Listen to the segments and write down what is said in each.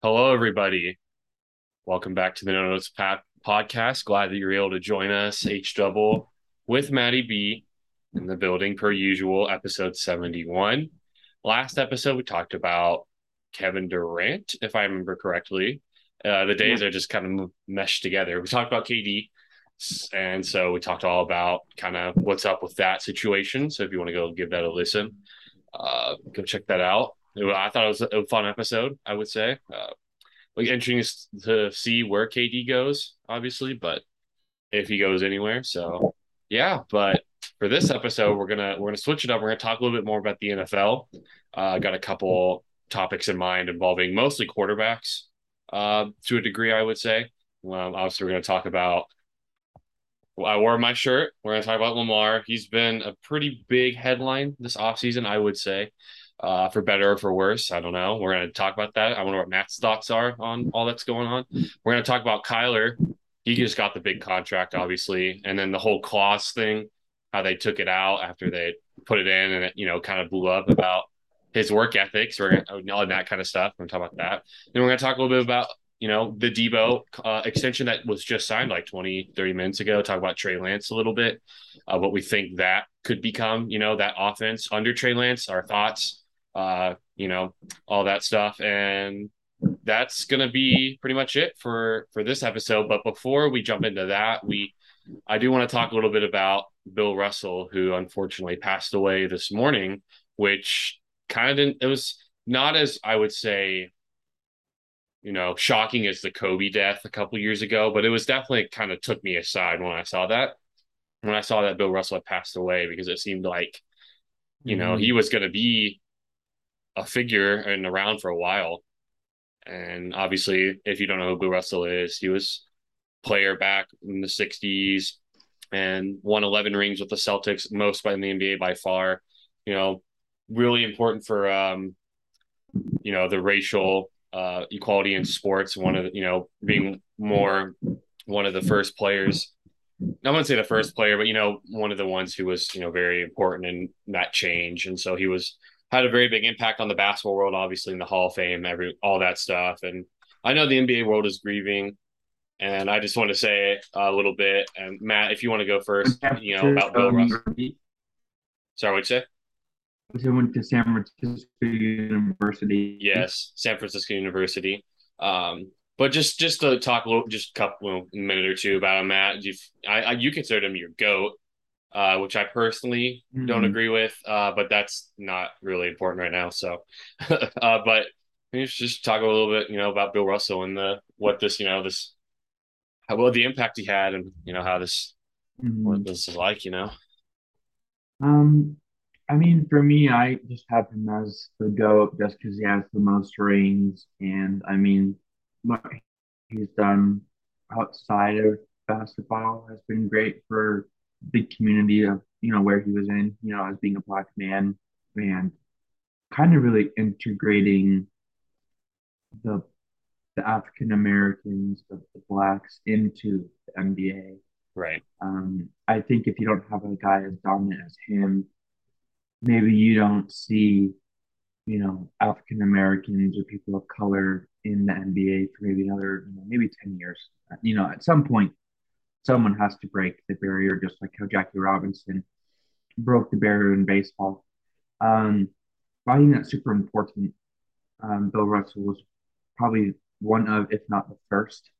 Hello, everybody. Welcome back to the No Notes Path podcast. Glad that you're able to join us, H Double, with Maddie B in the building per usual, episode 71. Last episode, we talked about Kevin Durant, if I remember correctly. Uh, the days are just kind of meshed together. We talked about KD, and so we talked all about kind of what's up with that situation. So if you want to go give that a listen, uh, go check that out. I thought it was a fun episode. I would say, uh, like interesting to see where KD goes, obviously, but if he goes anywhere. So yeah, but for this episode, we're gonna we're gonna switch it up. We're gonna talk a little bit more about the NFL. Uh, got a couple topics in mind involving mostly quarterbacks, uh, to a degree, I would say. Um, obviously, we're gonna talk about. I wore my shirt. We're gonna talk about Lamar. He's been a pretty big headline this offseason, I would say uh, for better or for worse. I don't know. We're going to talk about that. I wonder what Matt's thoughts are on all that's going on. We're going to talk about Kyler. He just got the big contract, obviously, and then the whole clause thing, how they took it out after they put it in, and it you know kind of blew up about his work ethics. We're gonna, all that kind of stuff. We're going to talk about that. Then we're going to talk a little bit about you know the Deebo uh, extension that was just signed like 20, 30 minutes ago. Talk about Trey Lance a little bit, uh, what we think that could become. You know that offense under Trey Lance. Our thoughts uh, you know, all that stuff. And that's to be pretty much it for for this episode. But before we jump into that, we I do want to talk a little bit about Bill Russell, who unfortunately passed away this morning, which kind of didn't. It was not as I would say, you know, shocking as the Kobe death a couple years ago, but it was definitely kind of took me aside when I saw that. When I saw that Bill Russell had passed away, because it seemed like, you know, mm-hmm. he was to be a figure and around for a while. And obviously, if you don't know who Bill Russell is, he was player back in the 60s and won 11 rings with the Celtics, most by the NBA by far. You know, really important for, um, you know, the racial uh, equality in sports. One of the, you know, being more one of the first players. I wouldn't say the first player, but you know, one of the ones who was you know very important in that change. And so he was had a very big impact on the basketball world, obviously in the Hall of Fame, every all that stuff. And I know the NBA world is grieving, and I just want to say a little bit. And Matt, if you want to go first, you know about Bill Russell. Sorry, what'd you say? I went to San Francisco University. Yes, San Francisco University. Um, but just just to talk a little, just a couple minute or two about him, Matt. You, I, I, you considered him your goat uh, which I personally mm-hmm. don't agree with. Uh, but that's not really important right now. So, uh, but we just talk a little bit, you know, about Bill Russell and the what this, you know, this how well the impact he had, and you know how this mm-hmm. what this is like, you know. Um, I mean, for me, I just have him as the goat just because he has the most rings, and I mean, what he's done outside of basketball has been great for big community of you know where he was in you know as being a black man and kind of really integrating the the African Americans, the, the, blacks into the NBA. Right. Um, I think if you don't have a guy as dominant as him, maybe you don't see, you know, African Americans or people of color in the NBA for maybe another, you know, maybe ten years. You know, at some point, someone has to break the barrier, just like how Jackie Robinson broke the barrier in baseball. Um, I think that's super important. Um, Bill Russell was probably one of, if not the first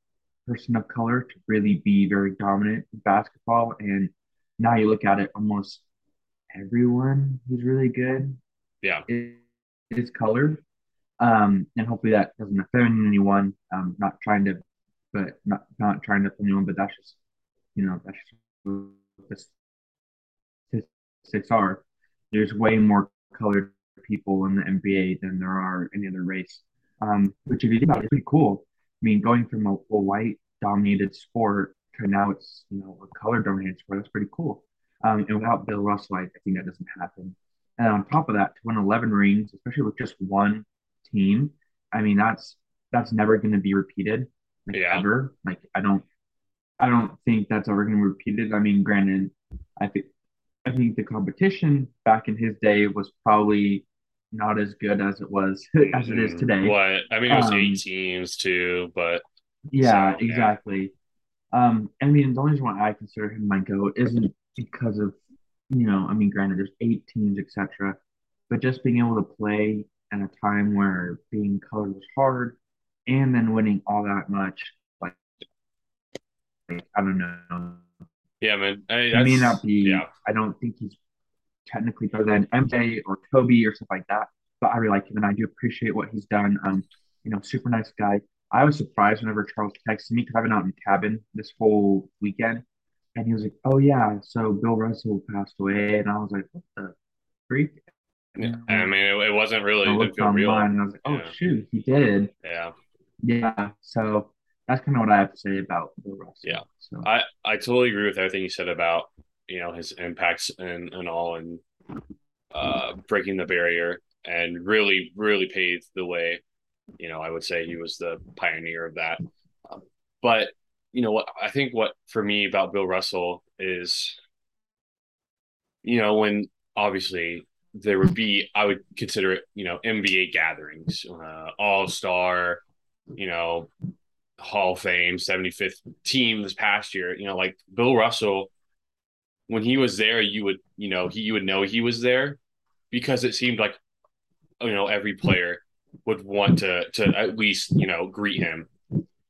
person of color to really be very dominant in basketball. And now you look at it, almost everyone who's really good yeah. is, is colored. Um, and hopefully that doesn't offend anyone. Um, not trying to, but not not trying to offend anyone, but that's just you know, that's the statistics are. There's way more colored people in the NBA than there are any other race. Um, which if you think about it's pretty cool. I mean, going from a, a white dominated sport to now it's you know a color dominated sport. That's pretty cool. Um, and without Bill Russell, I, I think that doesn't happen. And on top of that, to win 11 rings, especially with just one team, I mean that's that's never going to be repeated like, yeah. ever. Like I don't I don't think that's ever going to be repeated. I mean, granted, I think I think the competition back in his day was probably not as good as it was as it is Mhm. today. What I mean, it was Um, eight teams too, but Yeah, so yeah, exactly. Um, I mean, the only reason why I consider him my GOAT isn't because of, you know, I mean, granted, there's eight teams, etc., but just being able to play at a time where being colored was hard, and then winning all that much, I don't know, yeah, man. I, he may not that's yeah, be. I don't think he's technically better than MJ or Kobe or stuff like that. But I really like him, and I do appreciate what he's done. Um, you know, super nice guy. I was surprised whenever Charles texted me because I've been out in the cabin this whole weekend, and he was like, "Oh yeah, so Bill Russell passed away," and I was like, "What the freak?" yeah. I mean, it, it wasn't really. I looked feel real. online, and I was like, "Oh Yeah, shoot, he did." yeah, Yeah, so that's kind of what I have to say about Bill yeah. Russell. So I I totally agree with everything you said about you know his impacts and and all and uh breaking the barrier and really really paved the way. You know, I would say he was the pioneer of that. Um, but you know what I think what for me about Bill Russell is you know when obviously there would be I would consider it you know NBA gatherings, uh, All Star, you know Hall of Fame, 75th team this past year. You know, like Bill Russell, when he was there, you would, you know, he you would know he was there because it seemed like, you know, every player would want to to at least, you know, greet him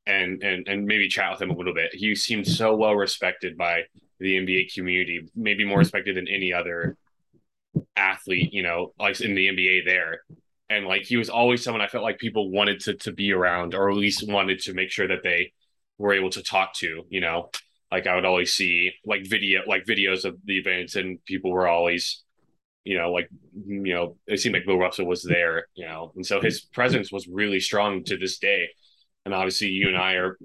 and and and maybe chat with him a little bit. He seemed so well respected by the NBA community, maybe more respected than any other athlete, you know, like in the NBA there. And like he was always someone I felt like people wanted to to be around or at least wanted to make sure that they were able to talk to, you know. Like I would always see like video like videos of the events and people were always, you know, like you know, it seemed like Bill Russell was there, you know. And so his presence was really strong to this day. And obviously you and I are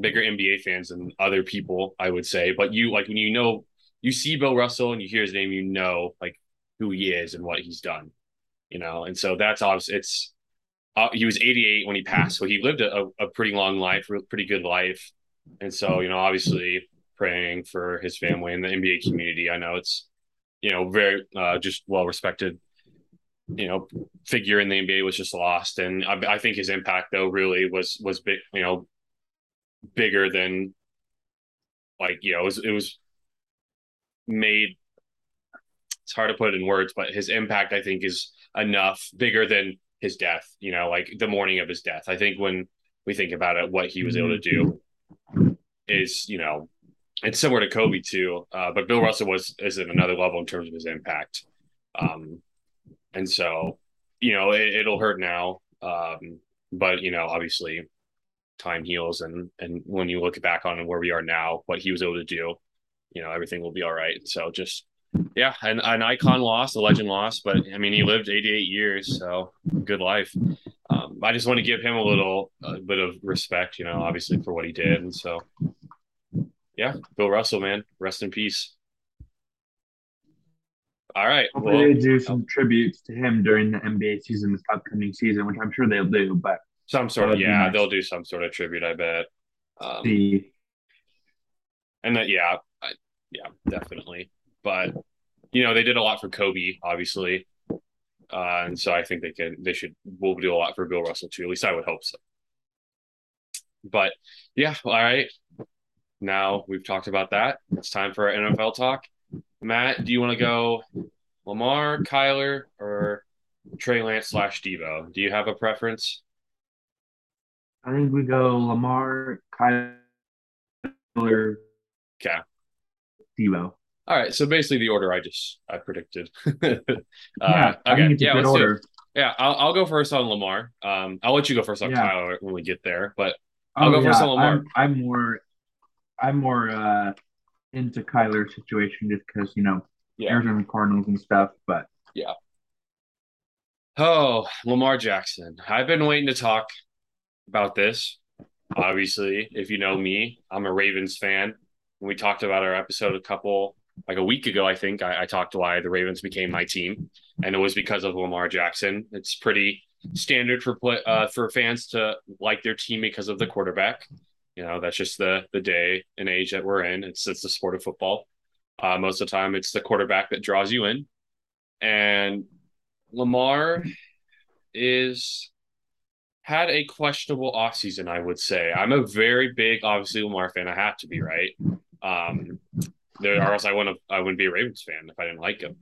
bigger NBA fans than other people, I would say. But you like when you know you see Bill Russell and you hear his name, you know like who he is and what he's done you know, and so that's obvious. It's uh, he was 88 when he passed, so he lived a, a pretty long life, pretty good life, and so you know, obviously praying for his family and the NBA community. I know it's you know very uh, just well respected, you know, figure in the NBA was just lost, and I, I think his impact though really was was big, you know, bigger than like you know it was it was made. It's hard to put it in words, but his impact I think is enough bigger than his death, you know, like the morning of his death. I think when we think about it, what he was able to do is, you know, it's similar to Kobe too. Uh, but Bill Russell was is at another level in terms of his impact. Um, and so, you know, it, will hurt now. Um, but you know, obviously time heals and and when you look back on where we are now, what he was able to do, you know, everything will be all right. So just yeah, an, an icon lost, a legend lost, but I mean, he lived 88 years, so good life. Um, I just want to give him a little a bit of respect, you know, obviously for what he did. And so, yeah, Bill Russell, man, rest in peace. All right. hopefully Well, they do some tributes to him during the NBA season this upcoming season, which I'm sure they'll do. But some sort of, yeah, nice they'll do some sort of tribute, I bet. Um, see. and that, yeah, I, yeah, definitely. But, you know, they did a lot for Kobe, obviously. Uh, and so I think they can, they should, will do a lot for Bill Russell too. At least I would hope so. But yeah, all right. Now we've talked about that. It's time for our NFL talk. Matt, do you want to go Lamar, Kyler, or Trey Lance slash Deebo? Do you have a preference? I think we go Lamar, Kyler, Okay. Deebo. All right. So basically the order I just I predicted. uh, Yeah, I okay. think it's a Yeah, let's do order. Yeah, I'll, I'll go first on Lamar. Um, I'll let you go first on Yeah. Kyler when we get there, but I'll Oh go first yeah, on Lamar. I'm I'm more I'm more uh into Kyler's situation just because you know Yeah. Arizona Cardinals and stuff. But yeah. Oh, Lamar Jackson. I've been waiting to talk about this. Obviously, if you know me, I'm a Ravens fan. We talked about our episode a couple, like a week ago, I think I, I talked why the Ravens became my team, and it was because of Lamar Jackson. It's pretty standard for play, uh, for fans to like their team because of the quarterback. You know, that's just the the day and age that we're in. It's it's the sport of football. Uh, most of the time, it's the quarterback that draws you in, and Lamar is had a questionable offseason, I would say. I'm a very big, obviously, Lamar fan. I have to be, right? Um, there, or else I wouldn't I wouldn't be a Ravens fan if I didn't like him.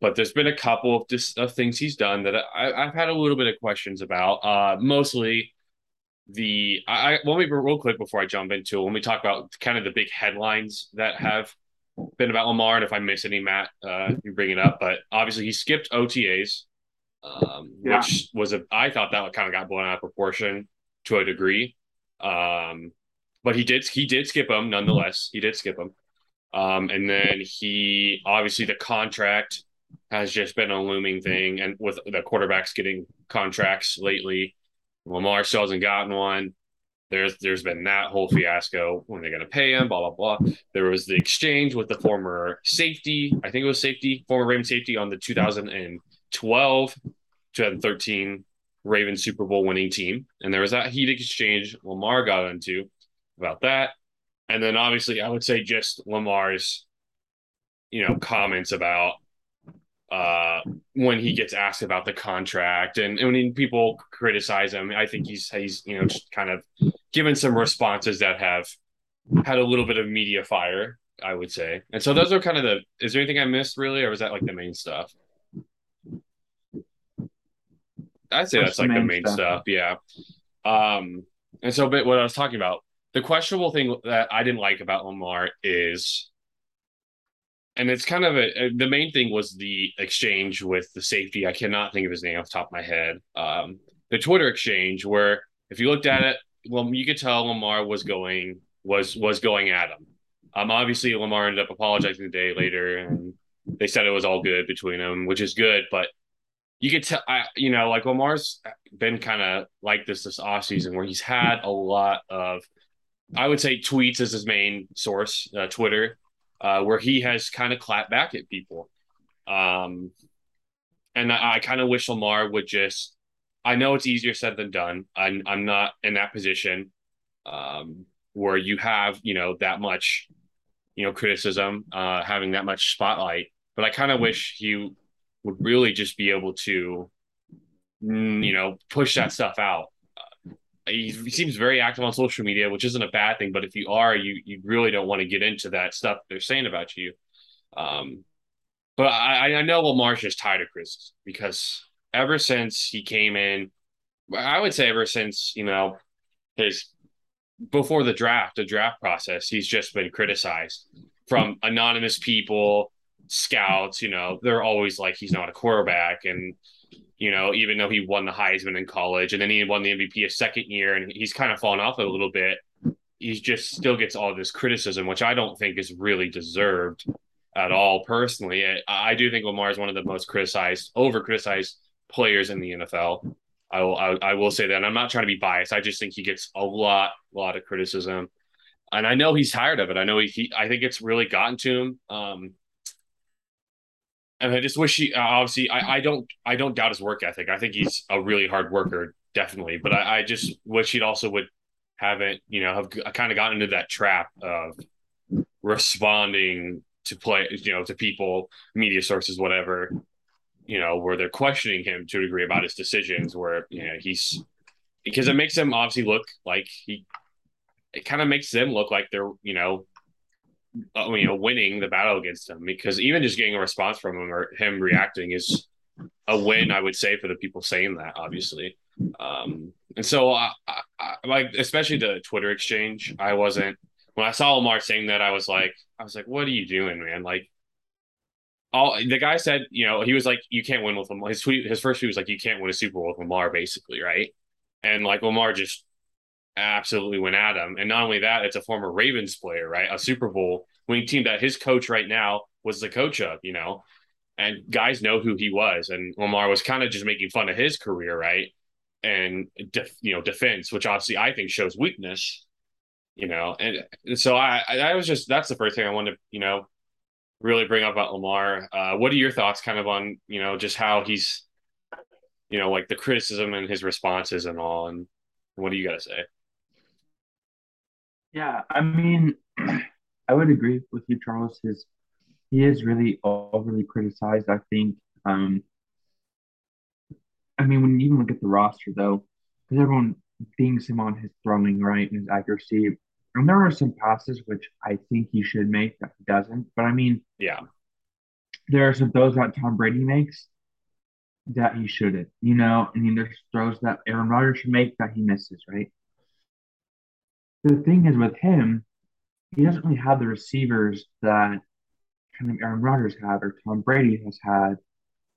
But there's been a couple of just of things he's done that I, have had a little bit of questions about. Uh, mostly the I, I let me real quick before I jump into it, when we talk about kind of the big headlines that have been about Lamar, and if I miss any, Matt, uh, you bring it up. But obviously, he skipped OTAs um, yeah. which was a I thought that kind of got blown out of proportion to a degree. Um, but he did he did skip them nonetheless. He did skip them. Um, and then he obviously the contract has just been a looming thing, and with the quarterbacks getting contracts lately, Lamar still hasn't gotten one. There's there's been that whole fiasco when they're to pay him, blah blah blah. There was the exchange with the former safety, I think it was safety, former Raven safety on the 2012 2013 Raven Super Bowl winning team. And there was that heat exchange Lamar got into about that. And then obviously I would say just Lamar's, you know, comments about uh when he gets asked about the contract and, and when people criticize him, I think he's he's, you know, just kind of given some responses that have had a little bit of media fire, I would say. And so those are kind of the is there anything I missed really, or was that like the main stuff? I'd say that's, that's like the main, stuff. stuff. Yeah. Um, and so, but what I was talking about, the questionable thing that I didn't like about Lamar is, and it's kind of a, the main thing was the exchange with the safety. I cannot think of his name off the top of my head. Um, the Twitter exchange where if you looked at it, well, you could tell Lamar was going was was going at him. Um, obviously Lamar ended up apologizing a day later, and they said it was all good between them, which is good. But you could tell, I, you know, like Lamar's been kind of like this this off season where he's had a lot of, I would say, tweets is his main source, uh, Twitter, uh, where he has kind of clapped back at people. Um, and I, I kind of wish Lamar would just. I know it's easier said than done. I'm I'm not in that position um, where you have you know that much, you know, criticism, uh, having that much spotlight. But I kind of wish he would really just be able to, mm, you know, push that stuff out. He, he seems very active on social media, which isn't a bad thing. But if you are, you you really don't want to get into that stuff they're saying about you. Um, but I, I know Lamar's just tired of Chris because ever since he came in, I would say ever since you know his before the draft, the draft process, he's just been criticized from anonymous people, scouts, you know, they're always like he's not a quarterback. And, you know, even though he won the Heisman in college and then he won the MVP a second year and he's kind of fallen off a little bit, he just still gets all this criticism, which I don't think is really deserved at all personally. I, I do think Lamar is one of the most criticized, over criticized players in the NFL. I will I, I, will say that. And I'm not trying to be biased. I just think he gets a lot, a lot of criticism. And I know he's tired of it. I know he, he I think it's really gotten to him. Um, and I just wish he uh, obviously I, I don't I don't doubt his work ethic. I think he's a really hard worker, definitely. But I, I just wish he'd also would haven't you know have kind of gotten into that trap of responding to play you know to people, media sources, whatever, you know, where they're questioning him to a degree about his decisions. Where you know he's because it makes him obviously look like he it kind of makes them look like they're you know uh, you know, winning the battle against him because even just getting a response from him or him reacting is a win, I would say, for the people saying that, obviously. Um, and so, I, I, I, like, especially the Twitter exchange, I wasn't, when I saw Lamar saying that, I was like, I was like, what are you doing, man? Like, all the guy said, you know, he was like, you can't win with Lamar. His tweet, his first tweet was like, you can't win a Super Bowl with Lamar, basically, right? And like Lamar just absolutely went at him. And not only that, it's a former Ravens player, right? A Super Bowl winning team that his coach right now was the coach of, you know, and guys know who he was. And Lamar was kind of just making fun of his career, right? And, def, you know, defense, which obviously I think shows weakness, you know. And, and so I, I was just, that's the first thing I wanted to, you know, really bring up about Lamar. Uh, what are your thoughts kind of on, you know, just how he's, you know, like the criticism and his responses and all? And what do you got to say? Yeah, I mean, I would agree with you, Charles. His he is really overly criticized. I think um, I mean, when you even look at the roster, though, because everyone dings him on his throwing, right, and his accuracy. And there are some passes which I think he should make that he doesn't. But I mean, Yeah. there are some throws that Tom Brady makes that he shouldn't. You know, I mean, there's throws that Aaron Rodgers should make that he misses, right? The thing is with him, he doesn't really have the receivers that kind of Aaron Rodgers had or Tom Brady has had.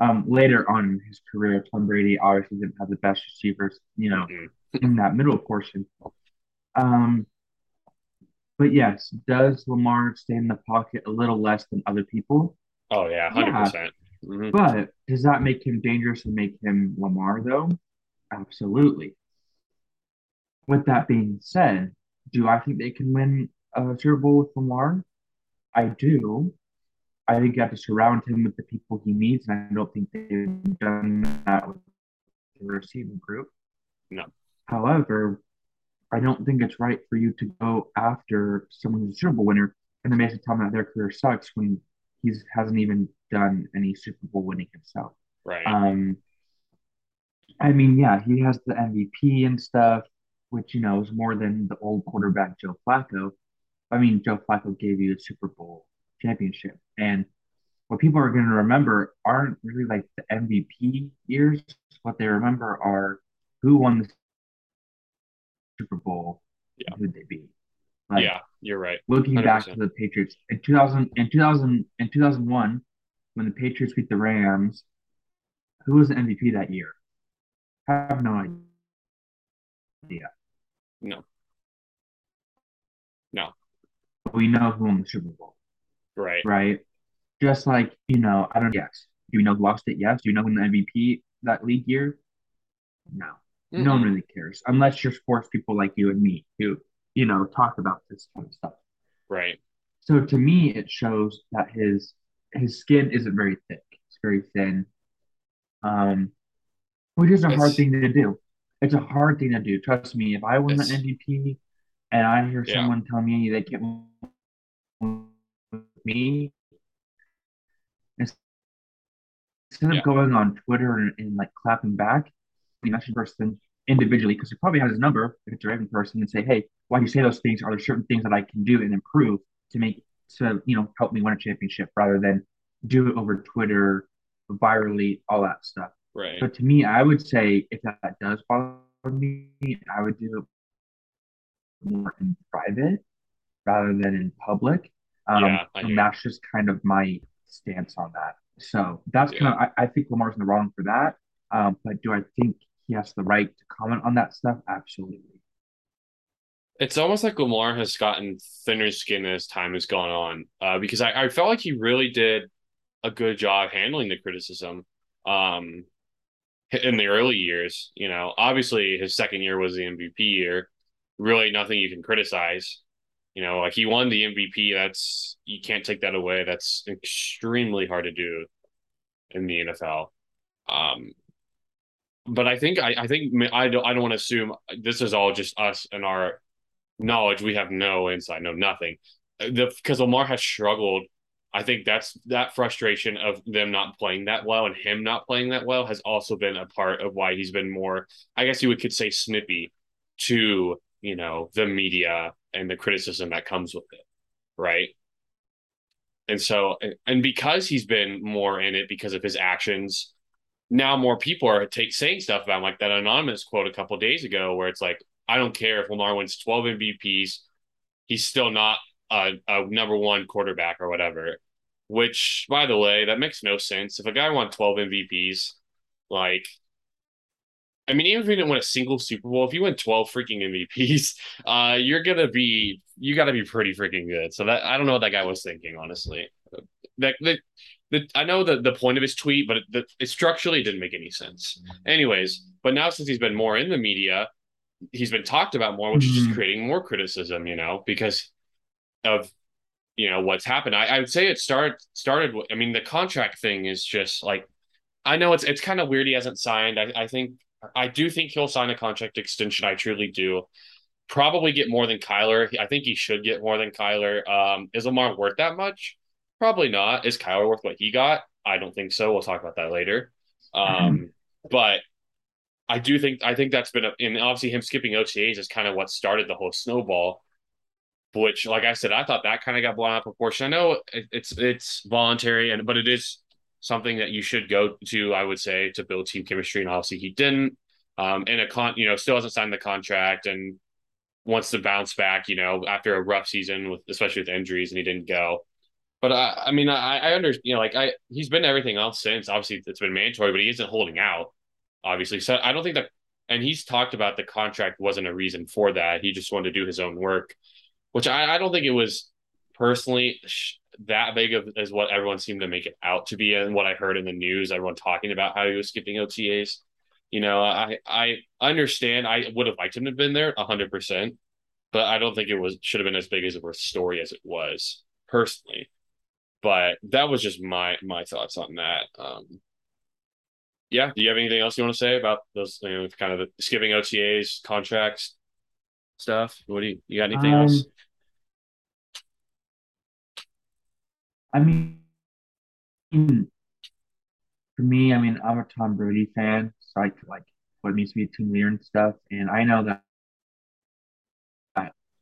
Um, later on in his career, Tom Brady obviously didn't have the best receivers, you know, Mhm. in that middle portion. Um, but yes, does Lamar stay in the pocket a little less than other people? Oh yeah, hundred percent. Mhm. But does that make him dangerous and make him Lamar though? Absolutely. With that being said, do I think they can win a Super Bowl with Lamar? I do. I think you have to surround him with the people he needs, and I don't think they've done that with the receiving group. No. However, I don't think it's right for you to go after someone who's a Super Bowl winner and then basically tell them that their career sucks when he hasn't even done any Super Bowl winning himself. Right. Um, I mean, yeah, he has the MVP and stuff, which you know is more than the old quarterback Joe Flacco. I mean, Joe Flacco gave you a Super Bowl championship, and what people are going to remember aren't really like the MVP years. What they remember are who won the Super Bowl, Yeah. who'd they be? Like, yeah, you're right. looking back to the Patriots in 2000 in 2000 in 2001 when the Patriots beat the Rams, who was the MVP that year? I have no idea. No. No. We know who won the Super Bowl, Right. right? Just like, you know, I don't yes. Do you know who lost it? Yes. Do you know who the MVP that league year? No. No one really cares unless you're sports people like you and me who, you know, talk about this kind of stuff. Right. So to me, it shows that his his skin isn't very thick. It's very thin, um, which is a hard thing to do. It's a hard thing to do. Trust me. If I win It's- MVP and I hear Yeah. someone tell me they can't win with me, instead of going on Twitter and, and like clapping back, the message person individually because he probably has his number if it's a Raven person and say, hey, why do you say those things? Are there certain things that I can do and improve to make to you know help me win a championship rather than do it over Twitter, virally, all that stuff. Right. But to me, I would say if that, does bother me, I would do it more in private rather than in public. Um, Yeah, and that's just kind of my stance on that. So that's kind of I, I think Lamar's in the wrong for that. Um, but do I think he has the right to comment on that stuff? Absolutely. It's almost like Lamar has gotten thinner skin as time has gone on. Uh, because I, I felt like he really did a good job handling the criticism. Um, in the early years, you know, obviously his second year was the MVP year. Really, nothing you can criticize. You know, like he won the MVP. That's you can't take that away. That's extremely hard to do in the NFL. Um, but I think I, I think I don't I don't want to assume this is all just us and our knowledge. We have no insight, no nothing. The because Lamar has struggled. I think that's that frustration of them not playing that well and him not playing that well has also been a part of why he's been more, I guess you would could say snippy to, you know, the media and the criticism that comes with it. Right. And so and because he's been more in it because of his actions, now more people are take saying stuff about him, like that anonymous quote a couple days ago where it's like, I don't care if Lamar wins 12 MVPs, he's still not a, a number one quarterback or whatever. Which, by the way, that makes no sense. If a guy won 12 MVPs, like, I mean, even if he didn't win a single Super Bowl, if you win 12 freaking MVPs, uh, you're gonna be, you got to be pretty freaking good. So that I don't know what that guy was thinking, honestly. That, that, that I know the the point of his tweet, but it, the, it structurally didn't make any sense. Anyways, but now since he's been more in the media, he's been talked about more, which is just Mhm. creating more criticism, you know, because of you know what's happened. I, I would say it started started. I mean, the contract thing is just like I know it's it's kind of weird he hasn't signed. I, I think I do think he'll sign a contract extension. I truly do. Probably get more than Kyler. I think he should get more than Kyler. Um, is Lamar worth that much? Probably not. Is Kyler worth what he got? I don't think so. We'll talk about that later. Um, but I do think I think that's been a, and obviously him skipping OTAs is kind of what started the whole snowball. Which, like I said, I thought that kind of got blown out of proportion. I know it's it's voluntary, and but it is something that you should go to. I would say to build team chemistry, and obviously he didn't. Um, and a con, you know, still hasn't signed the contract, and wants to bounce back. You know, after a rough season with especially with injuries, and he didn't go. But I, I mean, I, I understand. You know, like I, he's been everything else since. Obviously, it's been mandatory, but he isn't holding out. Obviously, so I don't think that. And he's talked about the contract wasn't a reason for that. He just wanted to do his own work, which I, I don't think it was personally that big of as what everyone seemed to make it out to be, and what I heard in the news. Everyone talking about how he was skipping OTAs. You know, I I understand. I would have liked him to have been there hundred percent, but I don't think it was should have been as big as a story as it was personally. But that was just my my thoughts on that. Um, yeah, do you have anything else you want to say about those you know, kind of the skipping OTAs contracts stuff? What do you you got anything um, else? I mean, for me, I mean, I'm a Tom Brady fan, so I like what it means to be a team leader and stuff. And I know that,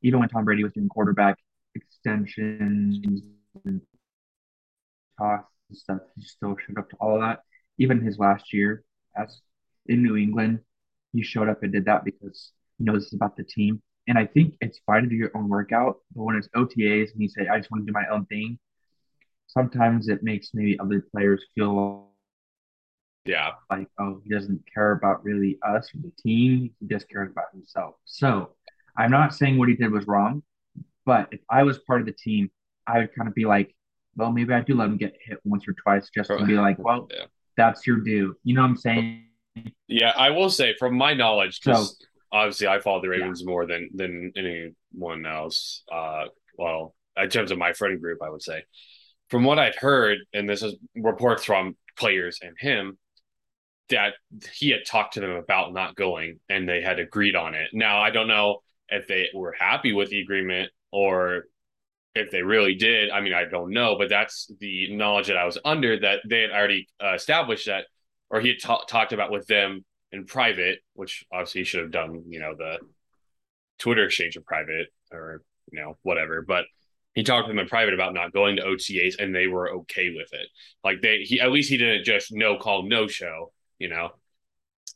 even when Tom Brady was doing quarterback extensions and toss and stuff. He still showed up to all of that. Even his last year as in New England, he showed up and did that because he knows it's about the team. And I think it's fine to do your own workout, but when it's OTAs and you say, I just want to do my own thing, sometimes it makes maybe other players feel yeah like, oh, he doesn't care about really us or the team. He just cares about himself. So I'm not saying what he did was wrong, but if I was part of the team, I would kind of be like, well, maybe I do let him get hit once or twice just to be like, well, yeah. that's your due. You know what I'm saying? Yeah, I will say from my knowledge, because so, obviously I follow the Ravens yeah. more than than anyone else. Uh, well, in terms of my friend group, I would say, from what I'd heard, and this is reports from players and him, that he had talked to them about not going, and they had agreed on it. Now I don't know if they were happy with the agreement or if they really did, I mean, I don't know, but that's the knowledge that I was under that they had already uh, established that, or he had ta- talked about with them in private, which obviously he should have done, you know, the Twitter exchange in private or, you know, whatever. But he talked to them in private about not going to OTAs and they were okay with it. Like they, he, at least he didn't just no call, no show, you know,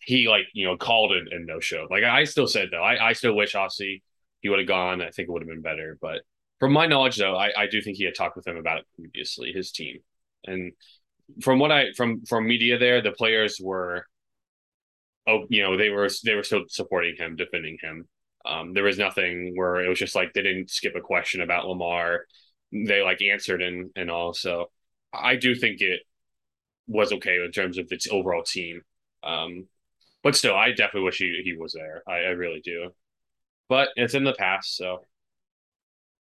he like, you know, called and no show. Like I still said though, I, I still wish obviously he would have gone. I think it would have been better, but from my knowledge, though, I, I do think he had talked with him about it previously, his team. And from what I from from media there, the players were oh, you know, they were they were still supporting him, defending him. Um, there was nothing where it was just like they didn't skip a question about Lamar. They like answered and and all. So I do think it was okay in terms of its overall team. Um, but still, I definitely wish he, he was there. I, I really do. But it's in the past, so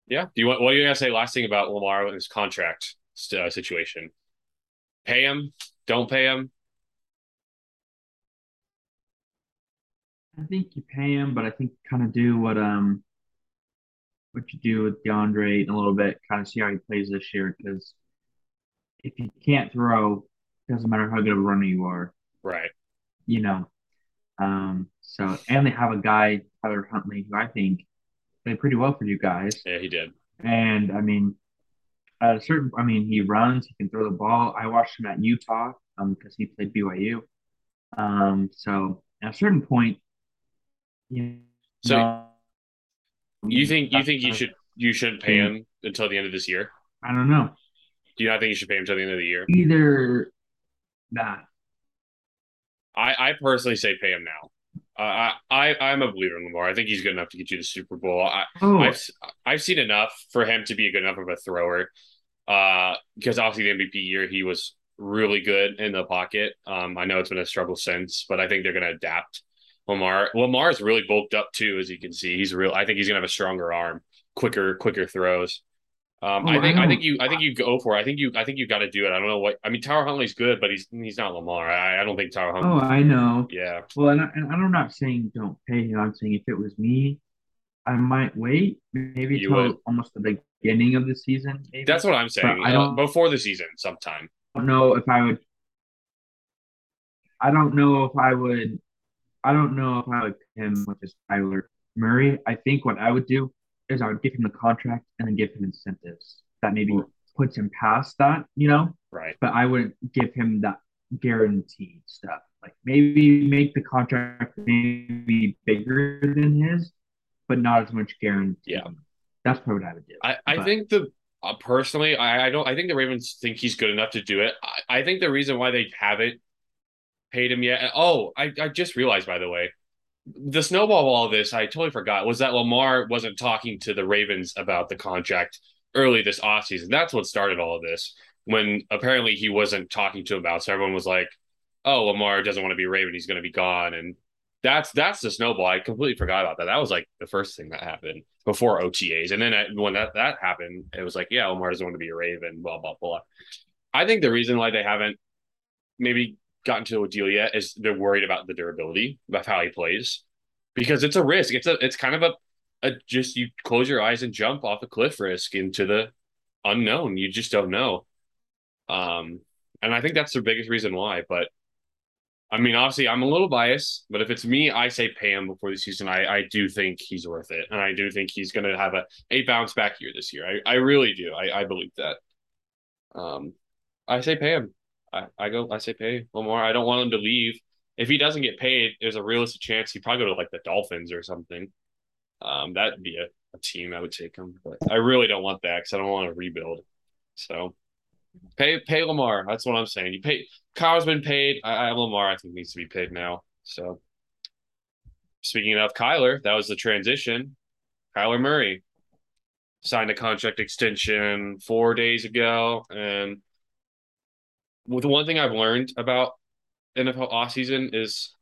yeah. Do you want what are you gonna say last thing about Lamar and his contract uh, situation? Pay him? Don't pay him? I think you pay him, but I think kind of do what um what you do with DeAndre in a little bit, kind of see how he plays this year. Because if you can't throw, it doesn't matter how good of a runner you are. Right. You know. Um. So and they have a guy Tyler Huntley who I think played pretty well for you guys. Yeah, he did. And I mean, at a certain, I mean, he runs, he can throw the ball. I watched him at Utah um because he played BYU. Um, so at a certain point, you so know, you think you think you should you shouldn't pay him until the end of this year? I don't know. Do you not think you should pay him until the end of the year? Either that. I I personally say pay him now. Uh, I I'm a believer in Lamar. I think he's good enough to get you the Super Bowl. I, oh. I've I've seen enough for him to be a good enough of a thrower. Uh, because obviously the MVP year he was really good in the pocket. Um, I know it's been a struggle since, but I think they're going to adapt. Lamar Lamar is really bulked up too, as you can see. He's real. I think he's going to have a stronger arm, quicker quicker throws. Um, I think I, think you I think you go for it. I think you I think you got to do it. I don't know what I mean. Tyler Huntley's good, but he's he's not Lamar. I, I don't think Tyler Huntley. Oh, I know. Yeah. Well, and, I, and I'm not saying don't pay him. I'm saying if it was me, I might wait maybe you until would. almost the beginning of the season. Maybe. That's what I'm saying. I don't before the season sometime. I don't know if I would. I don't know if I would I don't know if I would pay him with his Kyler Murray. I think what I would do is I would give him the contract and then give him incentives that maybe puts him past that, you know. Right. But I wouldn't give him that guaranteed stuff. Like maybe make the contract maybe bigger than his, but not as much guarantee. Yeah. That's probably what I would do. I, I But- think the uh, personally, I, I don't. I think the Ravens think he's good enough to do it. I, I think the reason why they haven't paid him yet. Oh, I, I just realized by the way, the snowball of all this I totally forgot was that Lamar wasn't talking to the Ravens about the contract early this offseason. That's what started all of this. When apparently he wasn't talking to about, so everyone was like, "Oh, Lamar doesn't want to be Raven. He's going to be gone." And that's that's the snowball. I completely forgot about that. That was like the first thing that happened before OTAs, and then I, when that that happened, it was like, "Yeah, Lamar doesn't want to be a Raven." Blah blah blah. I think the reason why they haven't maybe gotten to a deal yet is they're worried about the durability of how he plays because it's a risk. It's a it's kind of a, a just you close your eyes and jump off a cliff risk into the unknown. You just don't know. Um, and I think that's the biggest reason why. But I mean, obviously, I'm a little biased, but if it's me, I say pay him before the season. I, I do think he's worth it, and I do think he's going to have a, a bounce back year this year. I, I really do. I, I believe that. Um, I say pay him. I, I go. I say pay Lamar. I don't want him to leave. If he doesn't get paid, there's a realistic chance he'd probably go to like the Dolphins or something. Um, that'd be a, a team I would take him, but I really don't want that because I don't want to rebuild. So pay pay Lamar. That's what I'm saying. You pay. Kyle's been paid. I, I Lamar. I think needs to be paid now. So speaking of Kyler, that was the transition. Kyler Murray signed a contract extension four days ago, and the one thing I've learned about NFL offseason is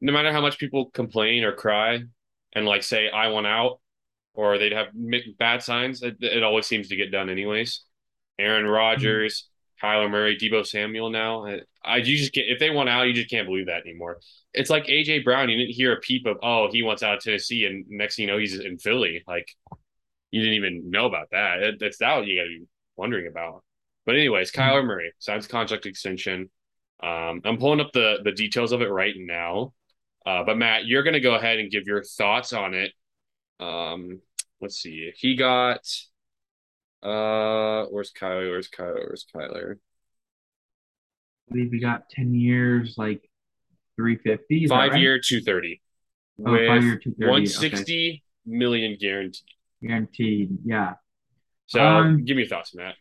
no matter how much people complain or cry and like say I want out or they'd have bad signs, it, it always seems to get done anyways. Aaron Rodgers, Kyler Murray, Deebo Samuel. Now, I, I you just get if they want out, you just can't believe that anymore. It's like AJ Brown. You didn't hear a peep of oh he wants out of Tennessee, and next thing you know he's in Philly. Like you didn't even know about that. That's that what you got to be wondering about. But anyways, Kyler Murray signs contract extension. Um, I'm pulling up the the details of it right now. Uh, but Matt, you're gonna go ahead and give your thoughts on it. Um, let's see. He got uh where's Kyler? Where's Kyler? Where's Kyler? I believe we got 10 years, like 350. Is that Five right? year, two thirty. Oh, with five year, 230. one okay. sixty million guaranteed. Guaranteed. Yeah. So Um, give me your thoughts, Matt.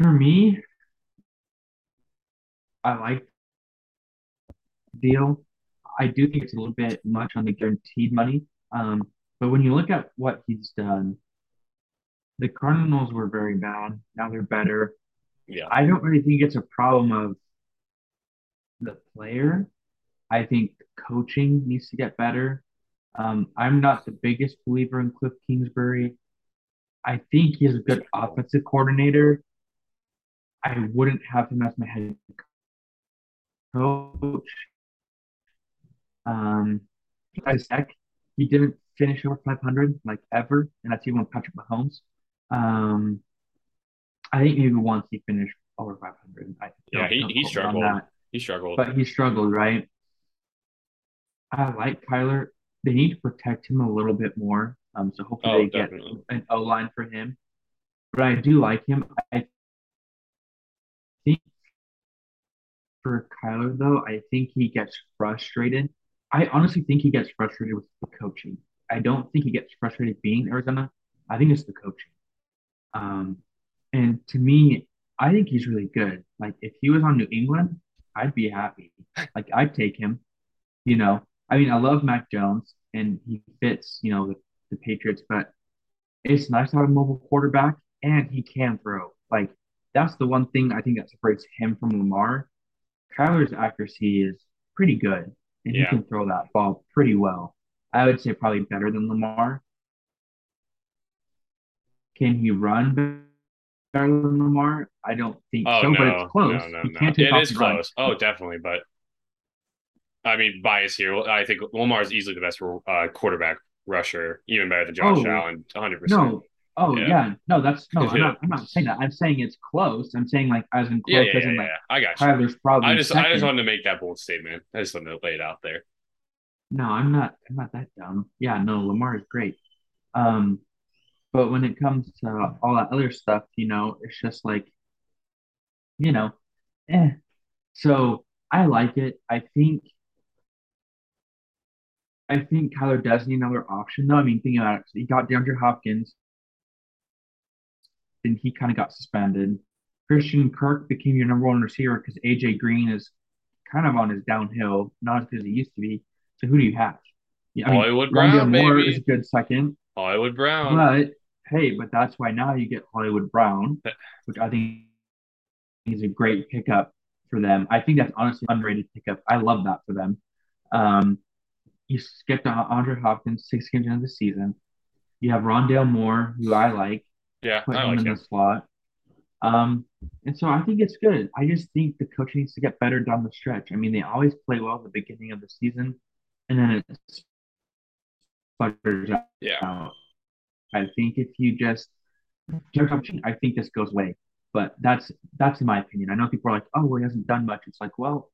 For me, I like the deal. I do think it's a little bit much on the guaranteed money. Um, but when you look at what he's done, the Cardinals were very bad. Now they're better. Yeah. I don't really think it's a problem of the player. I think coaching needs to get better. Um, I'm not the biggest believer in Cliff Kingsbury. I think he's a good offensive coordinator. I wouldn't have him as my head coach. Um, he didn't finish over 500 like ever, and that's even with Patrick Mahomes. Um, I think maybe once he finished over 500. I Yeah, he- he quote me on struggled. He struggled. but he struggled, right? I like Kyler. They need to protect him a little bit more. Um, so hopefully Oh, they get an O line for him. But I do like him. I for Kyler though, I think he gets frustrated. I honestly think he gets frustrated with the coaching. I don't think he gets frustrated being in Arizona. I think it's the coaching. Um, and to me, I think he's really good. Like if he was on New England, I'd be happy. Like I'd take him. You know, I mean, I love Mac Jones and he fits, you know, the, the Patriots, but it's nice to have a mobile quarterback and he can throw. Like that's the one thing I think that separates him from Lamar. Kyler's accuracy is pretty good and he can throw that ball pretty well. I would say probably better than Lamar. Can he run better than Lamar? I don't think Oh so, but it's close. no, no, he no. can't take It is run. Oh, definitely. But I mean, bias here. I think Lamar is easily the best uh, quarterback rusher, even better than Josh Oh, Allen, 100. percent No. Oh Yeah. yeah. No, that's no. I'm Yeah. not. I'm not saying that. I'm saying it's close. I'm saying like as in close yeah, as yeah, in yeah. like I got you. Kyler's probably I just, I just wanted to make that bold statement. I just wanted to lay it out there. No, I'm not. I'm not that dumb. Yeah, no, Lamar is great. Um, but when it comes to all that other stuff, you know, it's just like, you know, eh. So I like it. I think I think Kyler does need another option though. I mean, thinking about it, he got DeAndre Hopkins, then he kind of got suspended. Christian Kirk became your number one receiver because AJ Green is kind of on his downhill, not as good as he used to be. So who do you have? Yeah, I mean, Hollywood Brown, Moore baby. is a good second. Hollywood Brown. But hey, but that's why now you get Hollywood Brown, which I think is a great pickup for them. I think that's honestly underrated pickup. I love that for them. Um, you skipped Andre Hopkins six games into the season. You have Rondale Moore, who I like. Yeah, put I him like in him. the slot. Um, and so I think it's good. I just think the coach needs to get better down the stretch. I mean, they always play well at the beginning of the season, and then it sputters out. Yeah. I think if you just I think this goes away. But that's that's in my opinion. I know people are like, oh, well, he hasn't done much. It's like, well,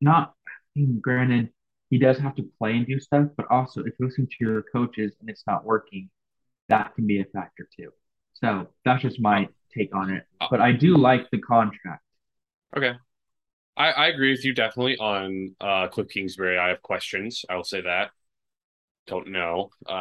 not I mean, granted, he does have to play and do stuff, but also if you listen to your coaches and it's not working, that can be a factor too. So that's just my take on it. But I do like the contract. Okay. I, I agree with you definitely on uh, Cliff Kingsbury. I have questions. I will say that. Don't know. Uh,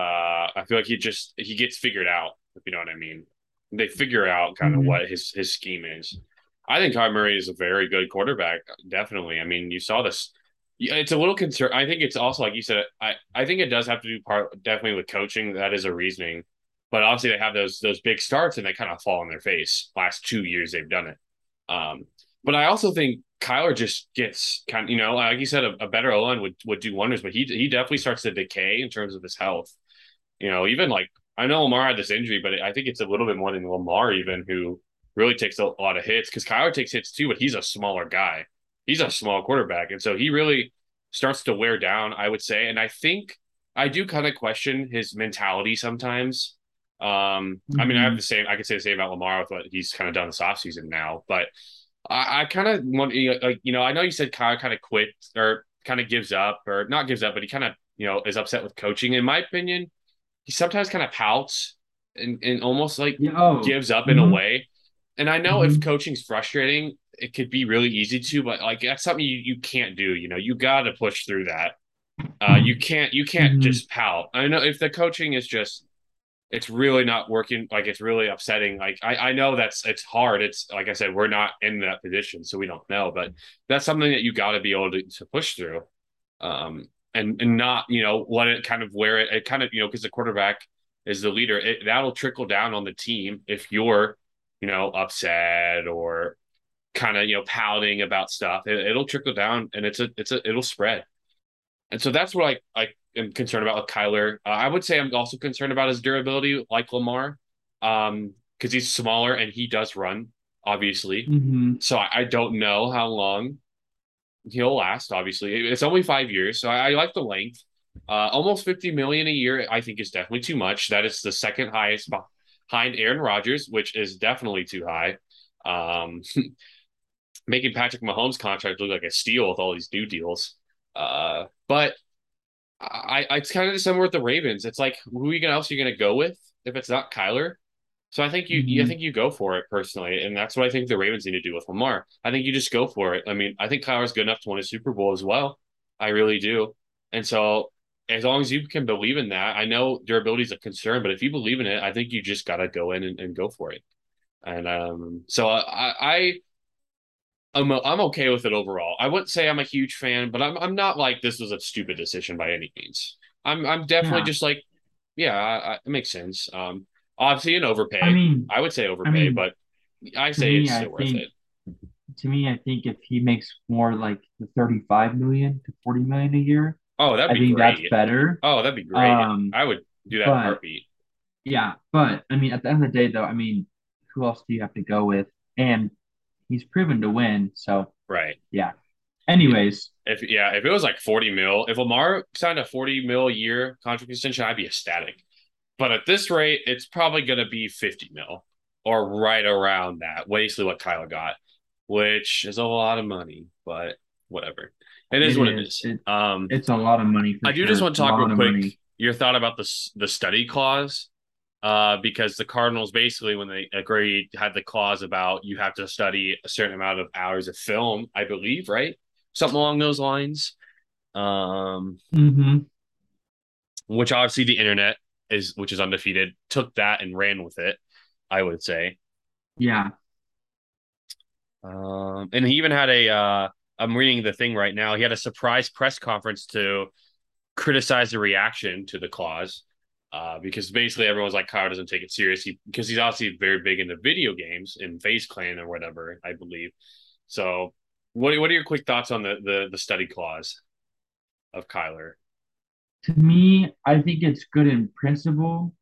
I feel like he just he gets figured out, if you know what I mean. They figure out kind of mm-hmm. what his his scheme is. I think Kyler Murray is a very good quarterback. Definitely. I mean, you saw this. It's a little concern. I think it's also like you said. I I think it does have to do part definitely with coaching. That is a reasoning. But obviously they have those those big starts and they kind of fall on their face. Last two years they've done it. Um, but I also think Kyler just gets kind of, you know, like you said, a, a better O line would would do wonders, but he he definitely starts to decay in terms of his health. You know, even like I know Lamar had this injury, but I think it's a little bit more than Lamar even who really takes a lot of hits because Kyler takes hits too, but he's a smaller guy. He's a small quarterback, and so he really starts to wear down. I would say, and I think I do kind of question his mentality sometimes. Um, mm-hmm. I mean, I have mm-hmm. the same. I could say the same about Lamar with what he's kind of done this offseason now, but I, I kind of want like you know I know you said Kyle kind of quit or kind of gives up or not gives up, but he kind of you know is upset with coaching. In my opinion, he sometimes kind of pouts and, and almost like oh. gives up in mm-hmm. a way. And I know mm-hmm. if coaching's frustrating, it could be really easy to, but like that's something you, you can't do. You know, you got to push through that. Uh, you can't you can't mm-hmm. just pout. I know if the coaching is just it's really not working like it's really upsetting like I, I know that's it's hard it's like i said we're not in that position so we don't know but that's something that you got to be able to, to push through um and and not you know let it kind of wear it it kind of you know because the quarterback is the leader it, that'll trickle down on the team if you're you know upset or kind of you know pouting about stuff it, it'll trickle down and it's a it's a it'll spread and so that's what I, I am concerned about with Kyler. Uh, I would say I'm also concerned about his durability, like Lamar, because um, he's smaller and he does run, obviously. Mm-hmm. So I, I, don't know how long he'll last. Obviously, it's only five years, so I, I like the length. Uh, almost 50 million a year, I think, is definitely too much. That is the second highest behind Aaron Rodgers, which is definitely too high. Um, making Patrick Mahomes' contract look like a steal with all these new deals. Uh, but I, I it's kind of similar with the Ravens. It's like who are you gonna, else are you gonna go with if it's not Kyler? So I think you, mm-hmm. I think you go for it personally, and that's what I think the Ravens need to do with Lamar. I think you just go for it. I mean, I think Kyler's good enough to win a Super Bowl as well. I really do. And so as long as you can believe in that, I know durability is a concern, but if you believe in it, I think you just got to go in and, and, go for it. And um, so I, I I'm I'm okay with it overall. I wouldn't say I'm a huge fan, but I'm I'm not like this was a stupid decision by any means. I'm I'm definitely yeah. just like, yeah, I, I, it makes sense. Um, obviously an overpay. I mean, I would say overpay, I mean, but I say me, it's still I worth think, it. To me, I think if he makes more like the 35 million to 40 million a year, oh, that'd I be think great. that's better. Oh, that'd be great. Um, I would do that but, heartbeat. Yeah, but I mean, at the end of the day, though, I mean, who else do you have to go with? And he's proven to win. So right, yeah. Anyways, if yeah, if it was like forty mil, if Lamar signed a forty mil year contract extension, I'd be ecstatic. But at this rate, it's probably going to be fifty mil or right around that. Basically, what Kyle got, which is a lot of money, but whatever. It is It what it is. It- um, It's a lot of money. I do sure. just want to talk real quick money. your thought about the the study clause, uh, because the Cardinals basically when they agreed had the clause about you have to study a certain amount of hours of film, I believe, right? Something along those lines. Um, hmm which obviously the internet is, which is undefeated, took that and ran with it. I would say. Yeah. Um, and he even had a. Uh, I'm reading the thing right now. He had a surprise press conference to criticize the reaction to the clause, uh, because basically everyone's like, Kyle doesn't take it seriously because he's obviously very big into video games in FaZe Clan or whatever, I believe. So, what what are your quick thoughts on the the, the study clause of Kyler? To me, I think it's good in principle.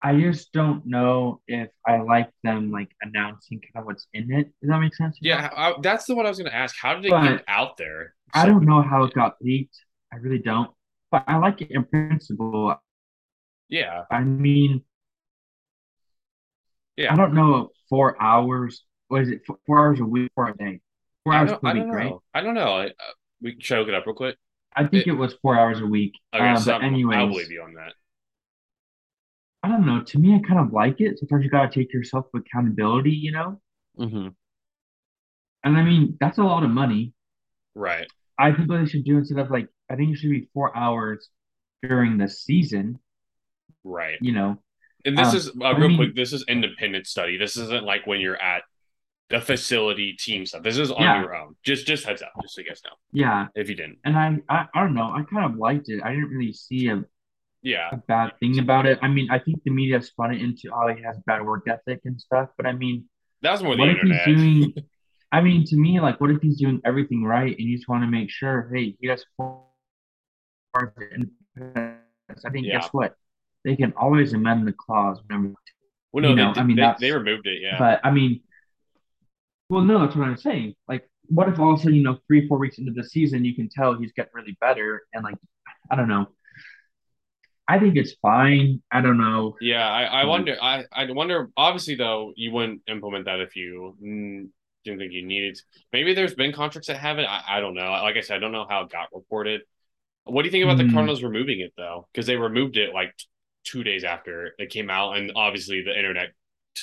I just don't know if I like them like announcing kind of what's in it. Does that make sense? Yeah, I, that's the one I was going to ask. How did it But get out there? I don't know how it got leaked. I really don't. But I like it in principle. Yeah, I mean, yeah. I don't know. Four hours. What is it? Four, hours a week, four a day. Four hours per I week, don't know. right? I don't know. I, uh, we should I look it up real quick. I think It- it, was four hours a week. Okay, Uh, so but anyways, I'll believe you on that. I don't know. To me, I kind of like it. Sometimes you gotta take yourself accountability, you know. Mm-hmm. And I mean, that's a lot of money. Right. I think what they should do instead of like, I think it should be four hours during the season. Right. You know, And this Um, is uh, I real mean- quick. This is independent study. This isn't like when you're at the facility team stuff. This is on Yeah. your own. Just just heads up, just so you guys know yeah. if you didn't. And I, I, I don't know. I kind of liked it. I didn't really see a, Yeah. a bad thing about it. I mean, I think the media spun it into, oh, he has bad work ethic and stuff. But I mean, that's more the what if he's doing? I mean, to me, like, what if he's doing everything right and you just want to make sure, hey, he has four of independence. I think Yeah. guess what? They can always amend the clause whenever well, no, you they, I mean, they, they removed it. Yeah. But I mean, well, no, that's what I'm saying. Like, what if also, you know, three, four weeks into the season, you can tell he's getting really better, and like, I don't know. I think it's fine. I don't know. Yeah, I, I wonder. I, I wonder. Obviously, though, you wouldn't implement that if you didn't think you needed. Maybe there's been contracts that have it. I, I don't know. Like I said, I don't know how it got reported. What do you think about the Hmm. Cardinals removing it though? Because they removed it like two days after it came out, and obviously the internet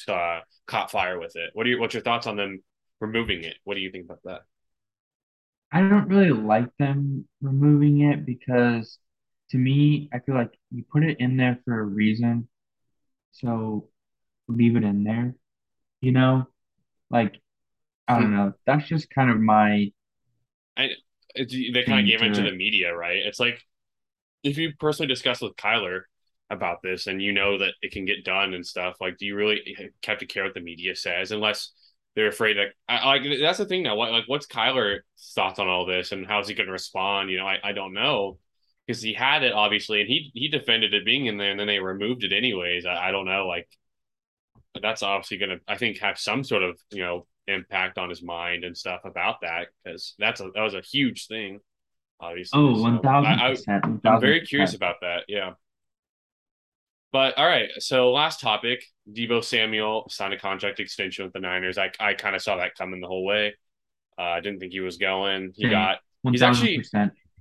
uh, caught fire with it. What are your What's your thoughts on them removing it? What do you think about that? I don't really like them removing it because to me, I feel like you put it in there for a reason. So leave it in there, you know? Like, I don't know. That's just kind of my It's, they kind of mm, gave it to to the media, right? It's like if you personally discuss with Kyler about this and you know that it can get done and stuff, like, do you really have to care what the media says unless they're afraid that, I, like, that's the thing now. What, like, what's Kyler's thoughts on all this and how's he going to respond? You know, I, I don't know because he had it obviously and he, he defended it being in there and then they removed it anyways. I, I don't know. Like, that's obviously going to, I think, have some sort of, you know, impact on his mind and stuff about that because that's a, that was a huge thing obviously. oh, So, one thousand I, I, i'm very curious about that. Yeah. But all right, so last topic: Deebo Samuel signed a contract extension with the Niners. I I kind of saw that coming the whole way. Uh, I didn't think he was going. He Same. got he's actually-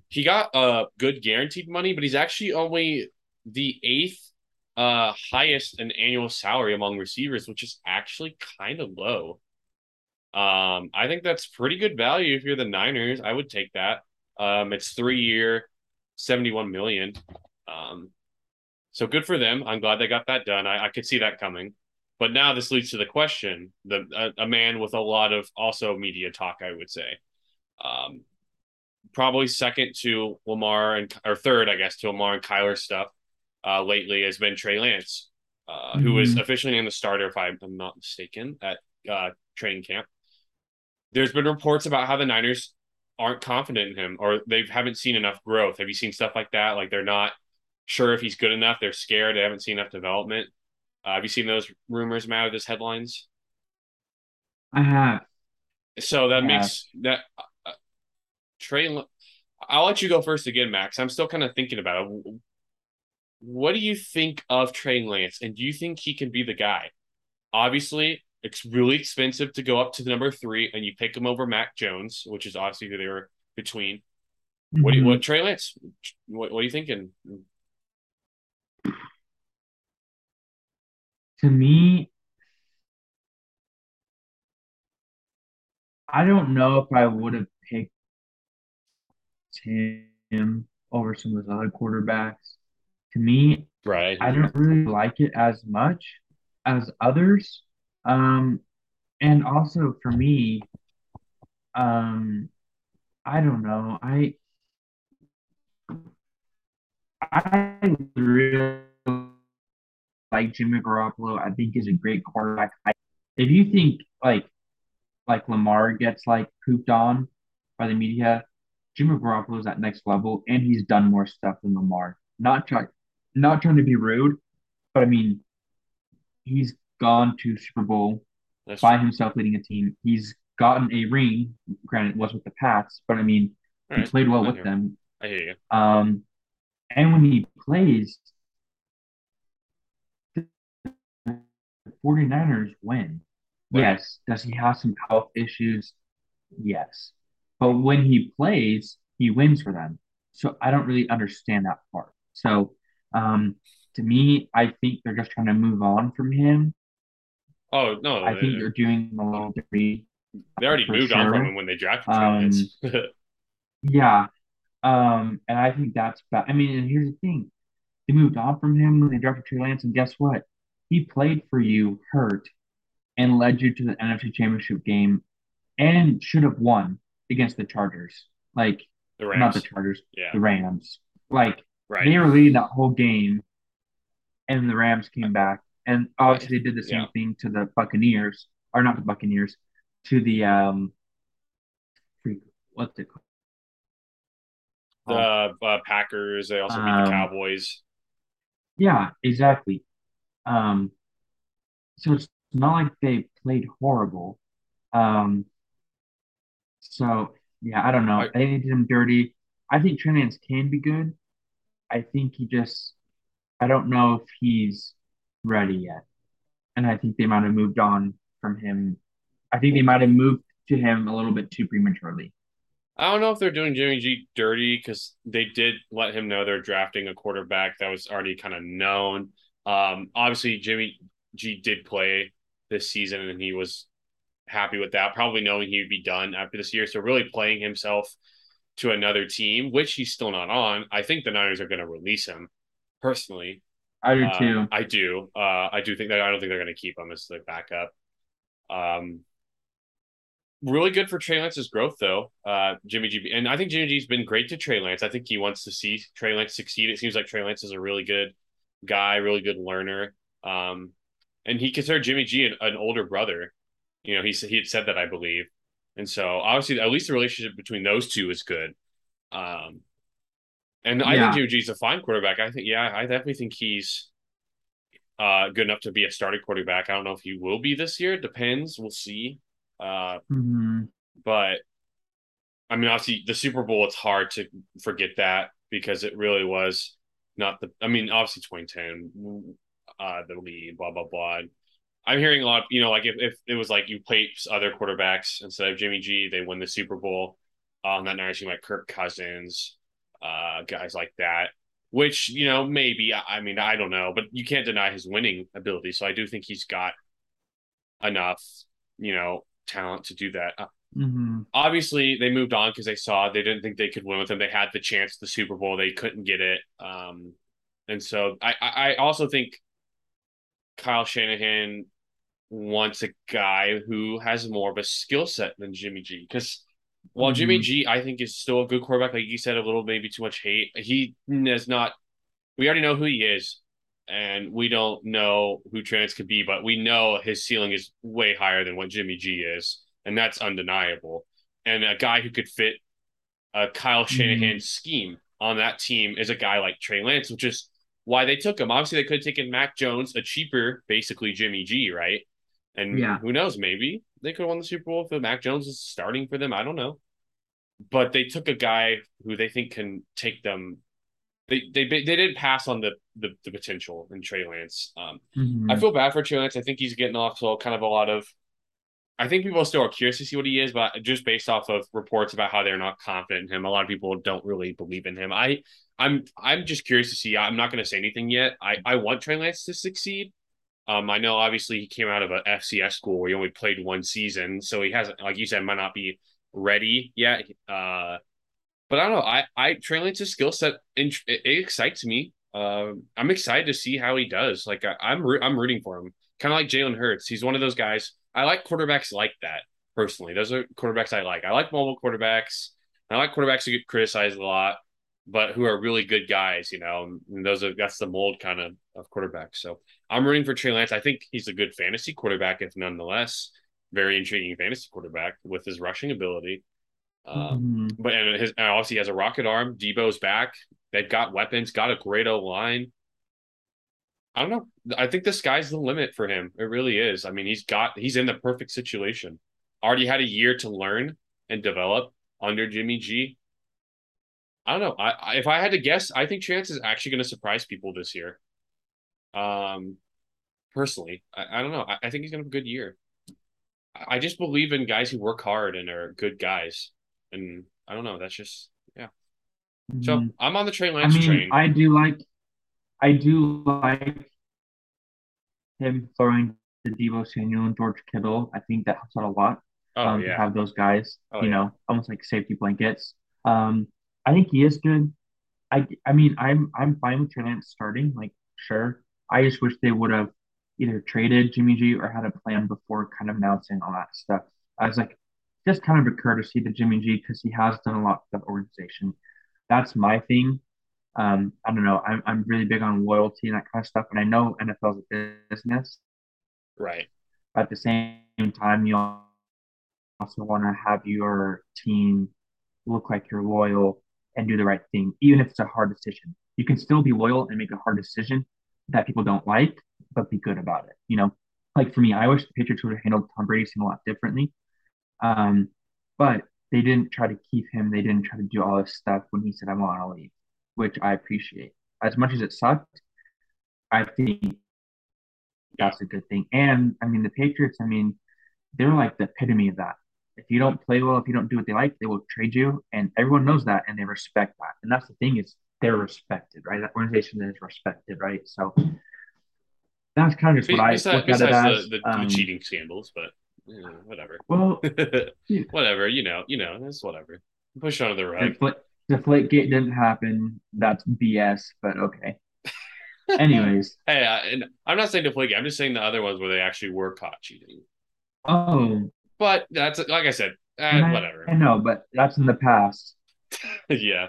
he got uh good guaranteed money, but he's actually only the eighth uh highest in annual salary among receivers, which is actually kind of low. Um, I think that's pretty good value if you're the Niners. I would take that. Um, it's three year, 71 million. Um, so good for them. I'm glad they got that done. I, I could see that coming. But now this leads to the question: the a, a man with a lot of also media talk, I would say. Um, probably second to Lamar and or third, I guess, to Lamar and Kyler stuff uh, lately has been Trey Lance, uh, who was Mhm. officially named the starter, if I'm not mistaken, at uh, training camp. There's been reports about how the Niners aren't confident in him or they haven't seen enough growth. Have you seen stuff like that? Like they're not sure if he's good enough. They're scared. They haven't seen enough development. Uh, have you seen those rumors, Matt, of this headlines? I have. So that makes that uh, Trey. I'll let you go first again, Max. I'm still kind of thinking about it. What do you think of Trey Lance, and do you think he can be the guy? Obviously, it's really expensive to go up to the number three, and you pick him over Mac Jones, which is obviously who they were between. What do you, what mm-hmm. Trey Lance? What, what are you thinking? To me, I don't know if I would have picked him over some of those other quarterbacks. To me, Right. I don't really like it as much as others. Um, and also for me, um, I don't know. I I really like Jimmy Garoppolo. I think he's a great quarterback. I, if you think like like Lamar gets like pooped on by the media, Jimmy Garoppolo is at next level, and he's done more stuff than Lamar. Not trying, not trying to be rude, but I mean, he's gone to Super Bowl That's by true. himself leading a team. He's gotten a ring. Granted, it was with the Pats, but I mean, All he right. played well I with hear. them. I hear you. Um, and when he plays, the 49ers win. Right. Yes. Does he have some health issues? Yes. But when he plays, he wins for them. So I don't really understand that part. So um, to me, I think they're just trying to move on from him. Oh no, I think they, they're doing a little dirty. they already moved on from him when they drafted Um, Trey Lance. Yeah. Um, and I think that's bad. I mean, and here's the thing. They moved on from him when they drafted Trey Lance, and guess what? He played for you, hurt, and led you to the NFC Championship game and should have won against the Chargers. Like, the not the Chargers, Yeah. the Rams. Like, Right. they were leading that whole game, and the Rams came back. And obviously, they did the same Yeah. thing to the Buccaneers, or not the Buccaneers, to the, um, what's it called? The uh, Packers. They also beat the Um, Cowboys. Yeah, exactly. Um, so it's not like they played horrible. Um, so yeah, I don't know. I- I they did him dirty. I think Trey Lance can be good. I think he just, I don't know if he's ready yet. And I think they might have moved on from him. I think they might have moved to him a little bit too prematurely. I don't know if they're doing Jimmy G dirty because they did let him know they're drafting a quarterback that was already kind of known. Um, obviously, Jimmy G did play this season and he was happy with that, probably knowing he would be done after this year. So, really playing himself to another team, which he's still not on. I think the Niners are going to release him personally. I do Uh. I do. Uh, I do think that I don't think they're going to keep him as the backup. Um, really good for Trey Lance's growth, though. Uh, Jimmy G, and I think Jimmy G's been great to Trey Lance. I think he wants to see Trey Lance succeed. It seems like Trey Lance is a really good guy, really good learner. Um, and he considered Jimmy G an, an older brother. You know, he he had said that, I believe. And so, obviously, at least the relationship between those two is good. Um, and I Yeah. think Jimmy G's a fine quarterback. I think, yeah, I definitely think he's uh, good enough to be a starting quarterback. I don't know if he will be this year. It depends. We'll see. Uh, hmm but I mean, obviously, the Super Bowl, it's hard to forget that because it really was not the. I mean, obviously, 2010, uh, the lead, blah blah blah. I'm hearing a lot of, you know, like if, if it was like you played other quarterbacks instead of Jimmy G, they win the Super Bowl. On that night, you like Kirk Cousins, uh, guys like that. Which you know, maybe I mean, I don't know, but you can't deny his winning ability. So I do think he's got enough, you know, talent to do that. Uh, hmm obviously they moved on because they saw they didn't think they could win with him. They had the chance the Super Bowl, they couldn't get it. Um, and so I, I I also think Kyle Shanahan wants a guy who has more of a skill set than Jimmy G. Because while Jimmy Mhm. G, I think is still a good quarterback, like you said, a little maybe too much hate. He is not. We already know who he is, and we don't know who Trey Lance could be, but we know his ceiling is way higher than what Jimmy G is, and that's undeniable. And a guy who could fit a Kyle Shanahan scheme on that team is a guy like Trey Lance, which is why they took him. Obviously, they could have taken Mac Jones, a cheaper, basically Jimmy G, right? And Yeah. who knows, maybe they could have won the Super Bowl if Mac Jones is starting for them. I don't know. But they took a guy who they think can take them they they they didn't pass on the the, the potential in Trey Lance. Um, Mhm. I feel bad for Trey Lance. I think he's getting off to kind of a lot of. I think people still are curious to see what he is, but just based off of reports about how they're not confident in him, a lot of people don't really believe in him. I, I'm, I'm just curious to see. I'm not going to say anything yet. I, I want Trey Lance to succeed. Um, I know obviously he came out of a FCS school where he only played one season, so he hasn't, like you said, might not be ready yet. Uh, but I don't know. I, I Trey Lance's skill set, it, it excites me. Um, I'm excited to see how he does. Like I, I'm, I'm rooting for him. Kind of like Jalen Hurts. He's one of those guys. I like quarterbacks like that personally. Those are quarterbacks I like. I like mobile quarterbacks. I like quarterbacks who get criticized a lot, but who are really good guys. You know, and those are that's the mold kind of of quarterbacks. So I'm rooting for Trey Lance. I think he's a good fantasy quarterback, if nonetheless, very intriguing fantasy quarterback with his rushing ability. Um, Mhm. but and his and obviously he has a rocket arm. Deebo's back. They've got weapons. Got a great O line. I don't know. I think the sky's the limit for him. It really is. I mean, he's got he's in the perfect situation. Already had a year to learn and develop under Jimmy G. I don't know. I, I if I had to guess, I think Chance is actually going to surprise people this year. Um, personally, I, I don't know. I, I think he's going to have a good year. I, I just believe in guys who work hard and are good guys, and I don't know. That's just yeah. So Mhm. I'm on the Trey I mean, train. I do like, I do like him throwing to Deebo Samuel and George Kittle. I think that helps out a lot. oh um, to yeah. have those guys, Oh, you yeah. know, almost like safety blankets. Um, I think he is good. I, I mean, I'm I'm fine with Trey Lance starting. Like, sure. I just wish they would have either traded Jimmy G or had a plan before kind of announcing all that stuff. I was like, just kind of a courtesy to Jimmy G because he has done a lot for the organization. That's my thing. Um, I don't know. I'm I'm really big on loyalty and that kind of stuff, and I know NFL is a business. Right. But at the same time, you also want to have your team look like you're loyal and do the right thing, even if it's a hard decision. You can still be loyal and make a hard decision that people don't like, but be good about it. You know, like for me, I wish the Patriots would have handled Tom Brady a lot differently. Um, but they didn't try to keep him. They didn't try to do all this stuff when he said, I want to leave, which I appreciate. As much as it sucked, I think that's a good thing. And I mean, the Patriots, I mean, they're like the epitome of that. If you don't play well, if you don't do what they like, they will trade you, and everyone knows that, and they respect that. And that's the thing is they're respected, right? That organization is respected, right? So that's kind of just what I besides look at it as. the, the, Um, the cheating scandals, but you know, whatever. Well, yeah. whatever, you know, you know, it's whatever. Push under the rug. Defla- Deflategate didn't happen. That's BS, but okay. Anyways, Hey, I, and I'm not saying Deflategate. I'm just saying the other ones where they actually were caught cheating. oh, But that's like I said, eh, I, whatever. I know, but that's in the past. yeah,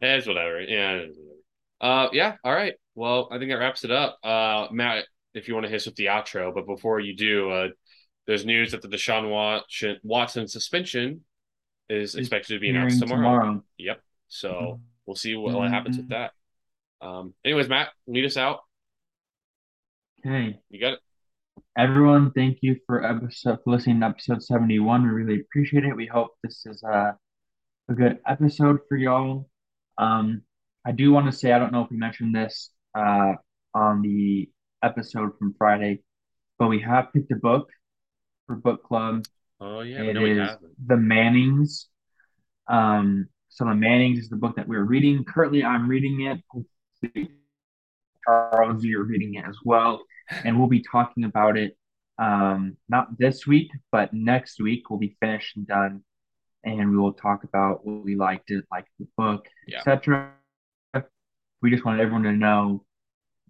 it's whatever. Yeah, it is whatever. Uh, yeah. All right. Well, I think that wraps it up. Uh, Matt, if you want to hit us with the outro, but before you do, uh, there's news that the Deshaun Watson, Watson suspension is expected to be announced tomorrow. tomorrow. Yep. So we'll see what, what happens with that. Um, anyways, Matt, lead us out. Okay. You got it. Everyone, thank you for episode for listening to episode 71. We really appreciate it. We hope this is a, a good episode for y'all. Um, I do want to say, I don't know if we mentioned this uh, on the episode from Friday, but we have picked a book for book club. Oh yeah, It no, is. The Mannings. Um, so The Mannings is the book that we're reading. Currently, I'm reading it. Charles, you're reading it as well. And we'll be talking about it um, not this week, but next week. We'll be finished and done. And we will talk about what we liked, didn't like the book, Yeah. etc. We just wanted everyone to know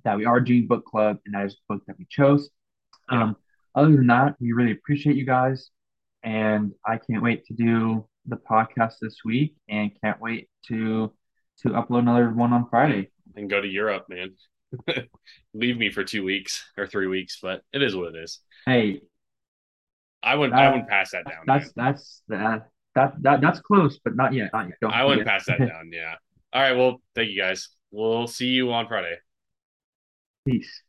that we are doing book club, and that is the book that we chose. Yeah. Um, other than that, we really appreciate you guys, and I can't wait to do the podcast this week, and can't wait to to upload another one on Friday. And go to Europe, man. Leave me for two weeks or three weeks, but it is what it is. Hey, I wouldn't. I wouldn't pass that down. that's man. that's that that that that's close, but not yet. Not yet. Don't I wouldn't pass that down. Yeah. All right. Well, thank you guys. We'll see you on Friday. Peace.